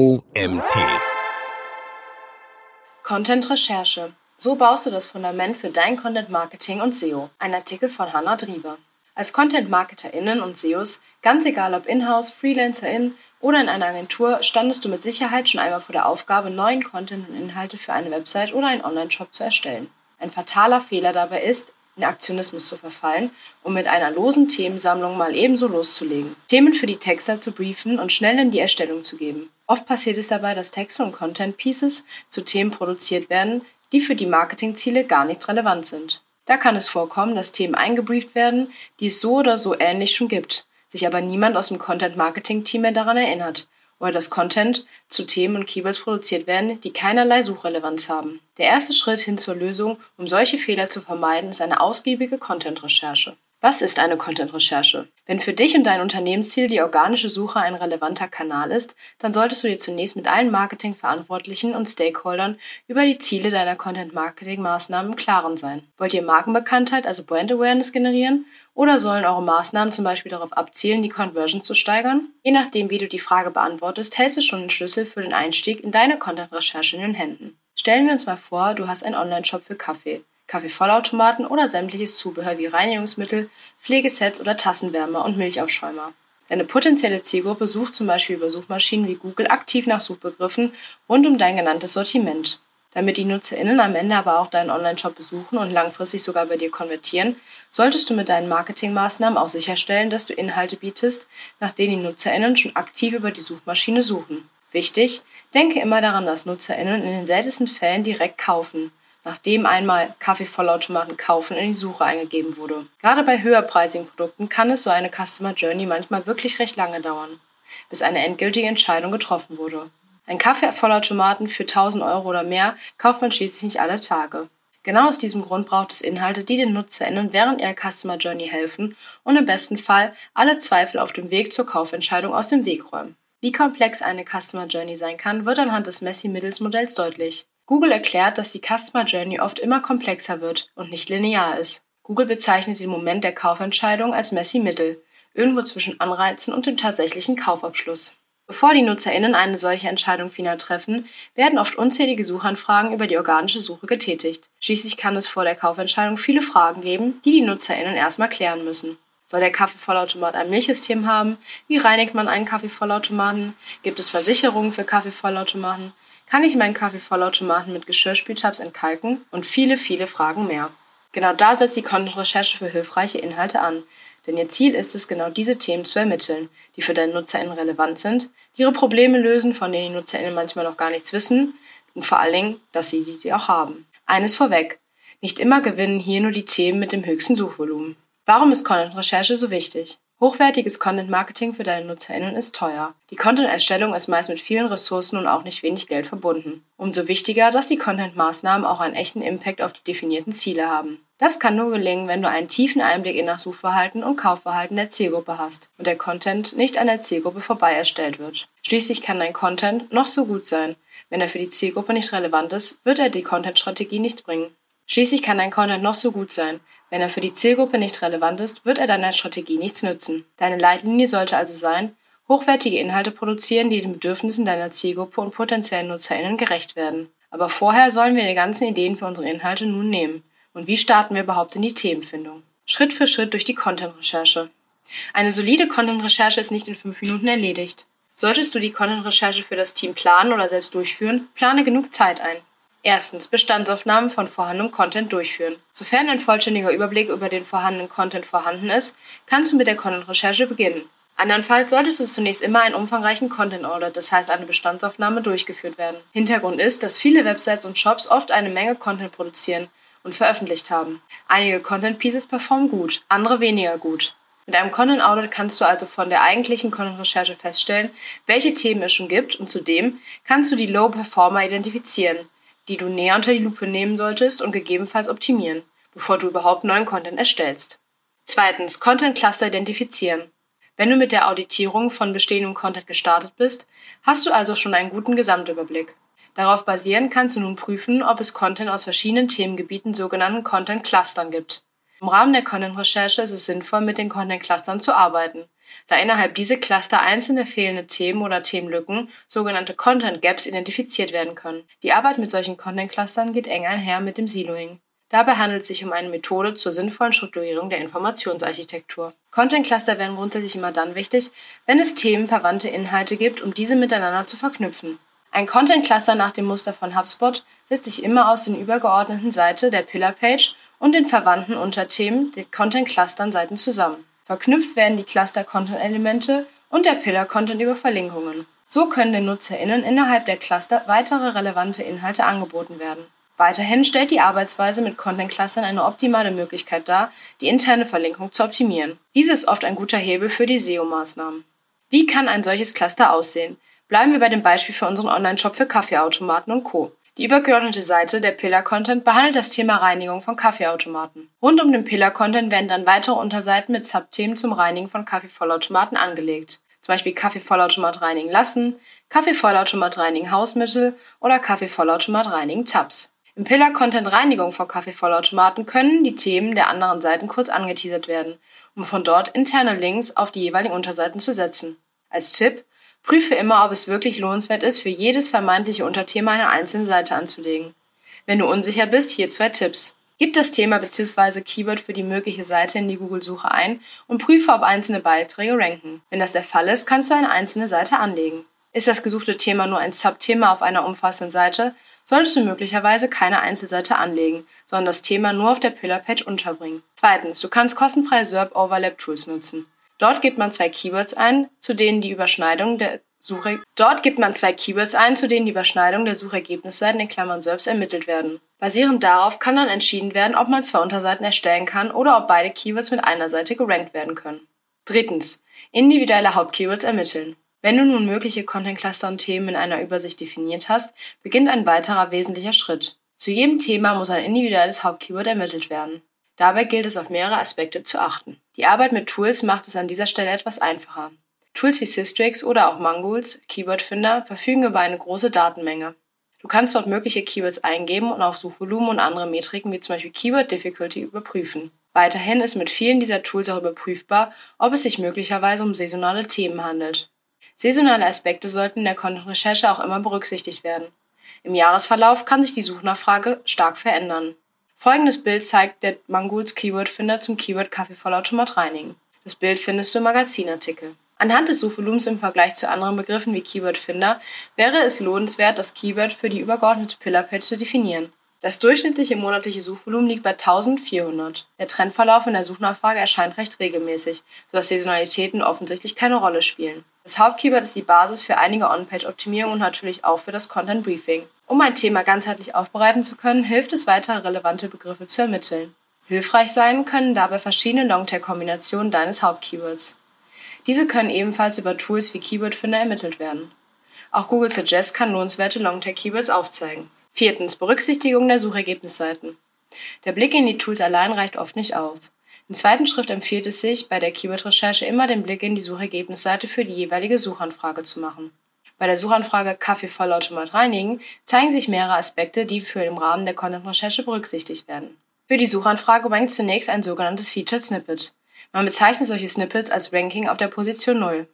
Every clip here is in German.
OMT. Content-Recherche. So baust du das Fundament für dein Content-Marketing und SEO. Ein Artikel von Hannah Drieber. Als Content-MarketerInnen und SEOs, ganz egal ob in-house, FreelancerInnen oder in einer Agentur, standest du mit Sicherheit schon einmal vor der Aufgabe, neuen Content und Inhalte für eine Website oder einen Online-Shop zu erstellen. Ein fataler Fehler dabei ist, in Aktionismus zu verfallen und mit einer losen Themensammlung mal ebenso loszulegen. Themen für die Texter zu briefen und schnell in die Erstellung zu geben. Oft passiert es dabei, dass Texte und Content Pieces zu Themen produziert werden, die für die Marketingziele gar nicht relevant sind. Da kann es vorkommen, dass Themen eingebrieft werden, die es so oder so ähnlich schon gibt, sich aber niemand aus dem Content-Marketing-Team mehr daran erinnert oder dass Content zu Themen und Keywords produziert werden, die keinerlei Suchrelevanz haben. Der erste Schritt hin zur Lösung, um solche Fehler zu vermeiden, ist eine ausgiebige Content-Recherche. Was ist eine Content-Recherche? Wenn für dich und dein Unternehmensziel die organische Suche ein relevanter Kanal ist, dann solltest du dir zunächst mit allen Marketingverantwortlichen und Stakeholdern über die Ziele deiner Content-Marketing-Maßnahmen im Klaren sein. Wollt ihr Markenbekanntheit, also Brand Awareness generieren? Oder sollen eure Maßnahmen zum Beispiel darauf abzielen, die Conversion zu steigern? Je nachdem, wie du die Frage beantwortest, hältst du schon den Schlüssel für den Einstieg in deine Content-Recherche in den Händen. Stellen wir uns mal vor, du hast einen Online-Shop für Kaffee. Kaffeevollautomaten oder sämtliches Zubehör wie Reinigungsmittel, Pflegesets oder Tassenwärmer und Milchaufschäumer. Deine potenzielle Zielgruppe sucht zum Beispiel über Suchmaschinen wie Google aktiv nach Suchbegriffen rund um dein genanntes Sortiment. Damit die NutzerInnen am Ende aber auch deinen Online-Shop besuchen und langfristig sogar bei dir konvertieren, solltest du mit deinen Marketingmaßnahmen auch sicherstellen, dass du Inhalte bietest, nach denen die NutzerInnen schon aktiv über die Suchmaschine suchen. Wichtig, denke immer daran, dass NutzerInnen in den seltensten Fällen direkt kaufen nachdem einmal Kaffeevollautomaten kaufen in die Suche eingegeben wurde. Gerade bei höherpreisigen Produkten kann es so eine Customer Journey manchmal wirklich recht lange dauern, bis eine endgültige Entscheidung getroffen wurde. Ein Kaffeevollautomaten für 1000 Euro oder mehr kauft man schließlich nicht alle Tage. Genau aus diesem Grund braucht es Inhalte, die den NutzerInnen während ihrer Customer Journey helfen und im besten Fall alle Zweifel auf dem Weg zur Kaufentscheidung aus dem Weg räumen. Wie komplex eine Customer Journey sein kann, wird anhand des Messi-Mittels-Modells deutlich. Google erklärt, dass die Customer Journey oft immer komplexer wird und nicht linear ist. Google bezeichnet den Moment der Kaufentscheidung als Messi-Mittel, irgendwo zwischen Anreizen und dem tatsächlichen Kaufabschluss. Bevor die NutzerInnen eine solche Entscheidung final treffen, werden oft unzählige Suchanfragen über die organische Suche getätigt. Schließlich kann es vor der Kaufentscheidung viele Fragen geben, die die NutzerInnen erstmal klären müssen. Soll der Kaffeevollautomat ein Milchsystem haben? Wie reinigt man einen Kaffeevollautomaten? Gibt es Versicherungen für Kaffeevollautomaten? Kann ich meinen Kaffeevollautomaten mit Geschirrspültabs entkalken? Und viele, viele Fragen mehr. Genau da setzt die Content-Recherche für hilfreiche Inhalte an. Denn ihr Ziel ist es, genau diese Themen zu ermitteln, die für deine NutzerInnen relevant sind, die ihre Probleme lösen, von denen die NutzerInnen manchmal noch gar nichts wissen und vor allen Dingen, dass sie sie auch haben. Eines vorweg. Nicht immer gewinnen hier nur die Themen mit dem höchsten Suchvolumen. Warum ist Content-Recherche so wichtig? Hochwertiges Content-Marketing für deine NutzerInnen ist teuer. Die Content-Erstellung ist meist mit vielen Ressourcen und auch nicht wenig Geld verbunden. Umso wichtiger, dass die Content-Maßnahmen auch einen echten Impact auf die definierten Ziele haben. Das kann nur gelingen, wenn du einen tiefen Einblick in das Suchverhalten und Kaufverhalten der Zielgruppe hast und der Content nicht an der Zielgruppe vorbei erstellt wird. Schließlich kann dein Content noch so gut sein. Wenn er für die Zielgruppe nicht relevant ist, wird er die Content-Strategie nicht bringen. Schließlich kann dein Content noch so gut sein. Wenn er für die Zielgruppe nicht relevant ist, wird er deiner Strategie nichts nützen. Deine Leitlinie sollte also sein, hochwertige Inhalte produzieren, die den Bedürfnissen deiner Zielgruppe und potenziellen NutzerInnen gerecht werden. Aber vorher sollen wir die ganzen Ideen für unsere Inhalte nun nehmen. Und wie starten wir überhaupt in die Themenfindung? Schritt für Schritt durch die Content-Recherche. Eine solide Content-Recherche ist nicht in fünf Minuten erledigt. Solltest du die Content-Recherche für das Team planen oder selbst durchführen, plane genug Zeit ein. Erstens Bestandsaufnahmen von vorhandenem Content durchführen. Sofern ein vollständiger Überblick über den vorhandenen Content vorhanden ist, kannst du mit der Content-Recherche beginnen. Andernfalls solltest du zunächst immer einen umfangreichen Content Order, das heißt eine Bestandsaufnahme, durchgeführt werden. Hintergrund ist, dass viele Websites und Shops oft eine Menge Content produzieren und veröffentlicht haben. Einige Content Pieces performen gut, andere weniger gut. Mit einem Content Audit kannst du also von der eigentlichen Content Recherche feststellen, welche Themen es schon gibt und zudem kannst du die Low Performer identifizieren die du näher unter die Lupe nehmen solltest und gegebenenfalls optimieren, bevor du überhaupt neuen Content erstellst. Zweitens, Content Cluster identifizieren. Wenn du mit der Auditierung von bestehendem Content gestartet bist, hast du also schon einen guten Gesamtüberblick. Darauf basierend kannst du nun prüfen, ob es Content aus verschiedenen Themengebieten, sogenannten Content Clustern gibt. Im Rahmen der Content-Recherche ist es sinnvoll, mit den Content-Clustern zu arbeiten. Da innerhalb dieser Cluster einzelne fehlende Themen oder Themenlücken, sogenannte Content Gaps, identifiziert werden können. Die Arbeit mit solchen Content Clustern geht eng einher mit dem Siloing. Dabei handelt es sich um eine Methode zur sinnvollen Strukturierung der Informationsarchitektur. Content Cluster werden grundsätzlich immer dann wichtig, wenn es themenverwandte Inhalte gibt, um diese miteinander zu verknüpfen. Ein Content Cluster nach dem Muster von HubSpot setzt sich immer aus den übergeordneten Seite der Pillar Page und den verwandten Unterthemen der Content Clustern Seiten zusammen. Verknüpft werden die Cluster Content Elemente und der Pillar Content über Verlinkungen. So können den NutzerInnen innerhalb der Cluster weitere relevante Inhalte angeboten werden. Weiterhin stellt die Arbeitsweise mit Content-Clustern eine optimale Möglichkeit dar, die interne Verlinkung zu optimieren. Dies ist oft ein guter Hebel für die SEO-Maßnahmen. Wie kann ein solches Cluster aussehen? Bleiben wir bei dem Beispiel für unseren Online-Shop für Kaffeeautomaten und Co. Die übergeordnete Seite der Pillar Content behandelt das Thema Reinigung von Kaffeeautomaten. Rund um den Pillar Content werden dann weitere Unterseiten mit Subthemen zum Reinigen von Kaffeevollautomaten angelegt. Zum Beispiel Kaffeevollautomat reinigen lassen, Kaffeevollautomat reinigen Hausmittel oder Kaffeevollautomat reinigen Tabs. Im Pillar Content Reinigung von Kaffeevollautomaten können die Themen der anderen Seiten kurz angeteasert werden, um von dort interne Links auf die jeweiligen Unterseiten zu setzen. Als Tipp, prüfe immer, ob es wirklich lohnenswert ist, für jedes vermeintliche Unterthema eine einzelne Seite anzulegen. Wenn du unsicher bist, hier zwei Tipps. Gib das Thema bzw. Keyword für die mögliche Seite in die Google-Suche ein und prüfe, ob einzelne Beiträge ranken. Wenn das der Fall ist, kannst du eine einzelne Seite anlegen. Ist das gesuchte Thema nur ein Subthema auf einer umfassenden Seite, solltest du möglicherweise keine Einzelseite anlegen, sondern das Thema nur auf der Pillar-Page unterbringen. Zweitens, du kannst kostenfreie SERP Overlap Tools nutzen. Dort gibt man zwei Keywords ein, zu denen die Überschneidung der Suche Dort gibt man zwei Keywords ein, zu denen die Überschneidung der Suchergebnisseiten in Klammern SERPs ermittelt werden. Basierend darauf kann dann entschieden werden, ob man zwei Unterseiten erstellen kann oder ob beide Keywords mit einer Seite gerankt werden können. Drittens, individuelle Hauptkeywords ermitteln. Wenn du nun mögliche Content-Cluster und Themen in einer Übersicht definiert hast, beginnt ein weiterer wesentlicher Schritt. Zu jedem Thema muss ein individuelles Hauptkeyword ermittelt werden. Dabei gilt es auf mehrere Aspekte zu achten. Die Arbeit mit Tools macht es an dieser Stelle etwas einfacher. Tools wie Systrix oder auch Mangools, Keywordfinder, verfügen über eine große Datenmenge. Du kannst dort mögliche Keywords eingeben und auch Suchvolumen und andere Metriken wie zum Beispiel Keyword Difficulty überprüfen. Weiterhin ist mit vielen dieser Tools auch überprüfbar, ob es sich möglicherweise um saisonale Themen handelt. Saisonale Aspekte sollten in der Content-Recherche auch immer berücksichtigt werden. Im Jahresverlauf kann sich die Suchnachfrage stark verändern. Folgendes Bild zeigt der Mangools Keyword-Finder zum Keyword Kaffeevollautomat reinigen. Das Bild findest du im Magazinartikel. Anhand des Suchvolumens im Vergleich zu anderen Begriffen wie Keyword-Finder wäre es lohnenswert, das Keyword für die übergeordnete Pillar-Page zu definieren. Das durchschnittliche monatliche Suchvolumen liegt bei 1400. Der Trendverlauf in der Suchnachfrage erscheint recht regelmäßig, sodass Saisonalitäten offensichtlich keine Rolle spielen. Das Hauptkeyword ist die Basis für einige On-Page-Optimierungen und natürlich auch für das Content Briefing. Um ein Thema ganzheitlich aufbereiten zu können, hilft es weitere relevante Begriffe zu ermitteln. Hilfreich sein können dabei verschiedene Longtail-Kombinationen deines Hauptkeywords. Diese können ebenfalls über Tools wie Keywordfinder ermittelt werden. Auch Google Suggest kann lohnenswerte Longtail-Keywords aufzeigen. Viertens. Berücksichtigung der Suchergebnisseiten. Der Blick in die Tools allein reicht oft nicht aus. Im zweiten Schritt empfiehlt es sich, bei der Keyword-Recherche immer den Blick in die Suchergebnisseite für die jeweilige Suchanfrage zu machen. Bei der Suchanfrage Kaffee-Vollautomat reinigen zeigen sich mehrere Aspekte, die für im Rahmen der Content-Recherche berücksichtigt werden. Für die Suchanfrage rankt zunächst ein sogenanntes Featured Snippet. Man bezeichnet solche Snippets als Ranking auf der Position 0.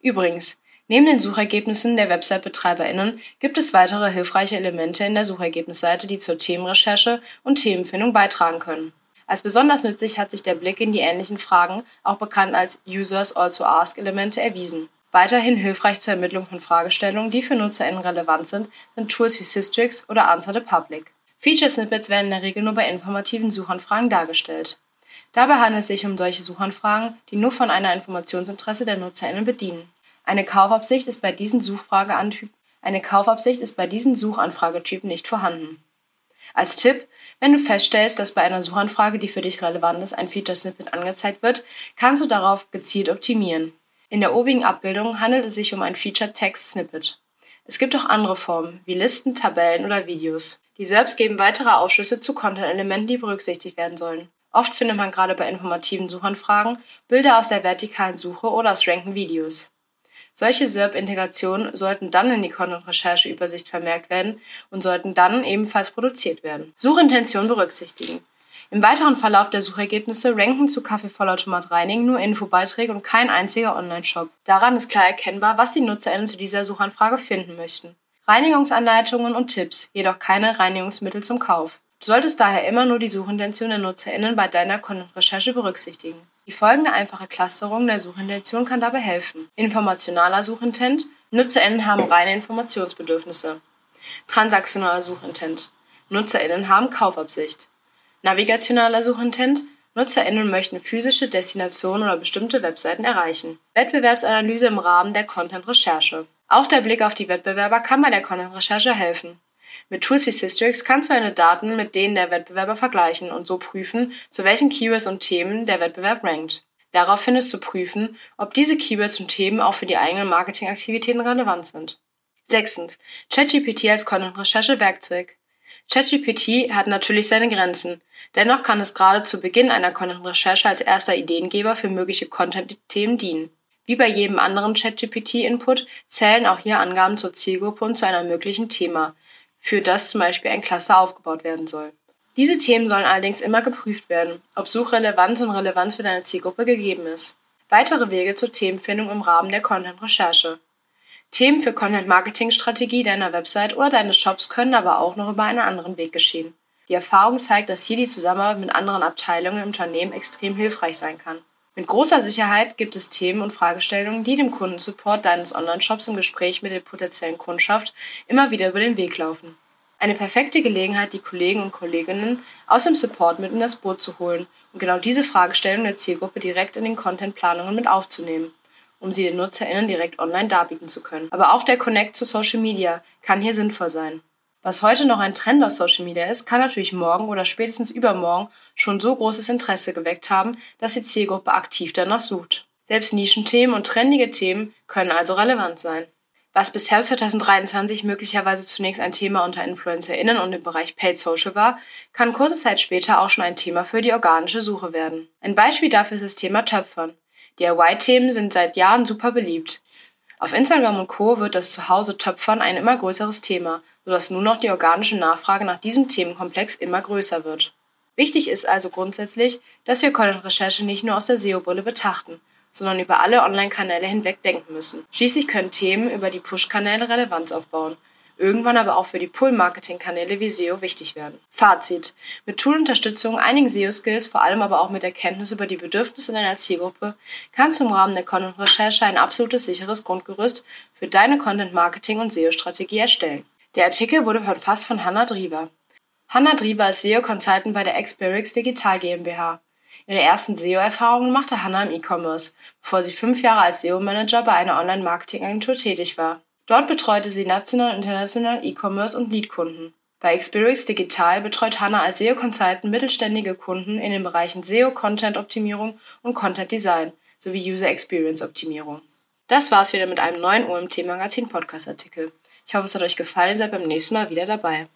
Übrigens, neben den Suchergebnissen der Website-BetreiberInnen gibt es weitere hilfreiche Elemente in der Suchergebnisseite, die zur Themenrecherche und Themenfindung beitragen können. Als besonders nützlich hat sich der Blick in die ähnlichen Fragen, auch bekannt als Users Also Ask Elemente, erwiesen. Weiterhin hilfreich zur Ermittlung von Fragestellungen, die für NutzerInnen relevant sind, sind Tools wie Systrix oder Answer the Public. Feature Snippets werden in der Regel nur bei informativen Suchanfragen dargestellt. Dabei handelt es sich um solche Suchanfragen, die nur von einer Informationsinteresse der NutzerInnen bedienen. Eine Kaufabsicht ist bei diesen eine Kaufabsicht ist bei diesen Suchanfragetypen nicht vorhanden. Als Tipp, wenn du feststellst, dass bei einer Suchanfrage, die für dich relevant ist, ein Feature-Snippet angezeigt wird, kannst du darauf gezielt optimieren. In der obigen Abbildung handelt es sich um ein Feature-Text-Snippet. Es gibt auch andere Formen, wie Listen, Tabellen oder Videos. Die selbst geben weitere Aufschlüsse zu Content-Elementen, die berücksichtigt werden sollen. Oft findet man gerade bei informativen Suchanfragen Bilder aus der vertikalen Suche oder aus Ranken Videos. Solche SERP-Integrationen sollten dann in die Content-Recherche-Übersicht vermerkt werden und sollten dann ebenfalls produziert werden. Suchintention berücksichtigen. Im weiteren Verlauf der Suchergebnisse ranken zu Kaffeevollautomat Reining nur Infobeiträge und kein einziger Online-Shop. Daran ist klar erkennbar, was die NutzerInnen zu dieser Suchanfrage finden möchten. Reinigungsanleitungen und Tipps, jedoch keine Reinigungsmittel zum Kauf. Du solltest daher immer nur die Suchintention der NutzerInnen bei deiner Content-Recherche berücksichtigen. Die folgende einfache Clusterung der Suchintention kann dabei helfen. Informationaler Suchintent. NutzerInnen haben reine Informationsbedürfnisse. Transaktionaler Suchintent. NutzerInnen haben Kaufabsicht. Navigationaler Suchintent. NutzerInnen möchten physische Destinationen oder bestimmte Webseiten erreichen. Wettbewerbsanalyse im Rahmen der Content-Recherche. Auch der Blick auf die Wettbewerber kann bei der Content-Recherche helfen. Mit Tools wie Systrix kannst du deine Daten mit denen der Wettbewerber vergleichen und so prüfen, zu welchen Keywords und Themen der Wettbewerb rankt. Daraufhin ist zu prüfen, ob diese Keywords und Themen auch für die eigenen Marketingaktivitäten relevant sind. Sechstens. ChatGPT als Content-Recherche-Werkzeug. ChatGPT hat natürlich seine Grenzen. Dennoch kann es gerade zu Beginn einer Content-Recherche als erster Ideengeber für mögliche Content-Themen dienen. Wie bei jedem anderen ChatGPT-Input zählen auch hier Angaben zur Zielgruppe und zu einem möglichen Thema, für das zum Beispiel ein Cluster aufgebaut werden soll. Diese Themen sollen allerdings immer geprüft werden, ob Suchrelevanz und Relevanz für deine Zielgruppe gegeben ist. Weitere Wege zur Themenfindung im Rahmen der Content-Recherche. Themen für Content-Marketing-Strategie deiner Website oder deines Shops können aber auch noch über einen anderen Weg geschehen. Die Erfahrung zeigt, dass hier die Zusammenarbeit mit anderen Abteilungen im Unternehmen extrem hilfreich sein kann. Mit großer Sicherheit gibt es Themen und Fragestellungen, die dem Kundensupport deines Online-Shops im Gespräch mit der potenziellen Kundschaft immer wieder über den Weg laufen. Eine perfekte Gelegenheit, die Kollegen und Kolleginnen aus dem Support mit in das Boot zu holen und genau diese Fragestellungen der Zielgruppe direkt in den Content-Planungen mit aufzunehmen, um sie den NutzerInnen direkt online darbieten zu können. Aber auch der Connect zu Social Media kann hier sinnvoll sein. Was heute noch ein Trend auf Social Media ist, kann natürlich morgen oder spätestens übermorgen schon so großes Interesse geweckt haben, dass die Zielgruppe aktiv danach sucht. Selbst Nischenthemen und trendige Themen können also relevant sein. Was bisher 2023 möglicherweise zunächst ein Thema unter InfluencerInnen und im Bereich Paid Social war, kann kurze Zeit später auch schon ein Thema für die organische Suche werden. Ein Beispiel dafür ist das Thema Töpfern. DIY-Themen sind seit Jahren super beliebt. Auf Instagram und Co. wird das Zuhause-Töpfern ein immer größeres Thema, sodass nun noch die organische Nachfrage nach diesem Themenkomplex immer größer wird. Wichtig ist also grundsätzlich, dass wir Content-Recherche nicht nur aus der SEO-Brille betrachten, sondern über alle Online-Kanäle hinweg denken müssen. Schließlich können Themen über die Push-Kanäle Relevanz aufbauen irgendwann aber auch für die Pull-Marketing-Kanäle wie SEO wichtig werden. Fazit. Mit Tool-Unterstützung, einigen SEO-Skills, vor allem aber auch mit Erkenntnis über die Bedürfnisse deiner Zielgruppe, kannst du im Rahmen der Content-Recherche ein absolutes sicheres Grundgerüst für deine Content-Marketing- und SEO-Strategie erstellen. Der Artikel wurde verfasst von Hannah Drieber. Hannah Drieber ist SEO-Consultant bei der Xperix Digital GmbH. Ihre ersten SEO-Erfahrungen machte Hannah im E-Commerce, bevor sie fünf Jahre als SEO-Manager bei einer Online-Marketing-Agentur tätig war. Dort betreute sie national und international E-Commerce und Lead-Kunden. Bei Xperix Digital betreut Hanna als SEO-Consultant mittelständige Kunden in den Bereichen SEO-Content-Optimierung und Content-Design sowie User-Experience-Optimierung. Das war's wieder mit einem neuen OMT-Magazin-Podcast-Artikel. Ich hoffe, es hat euch gefallen. Seid beim nächsten Mal wieder dabei.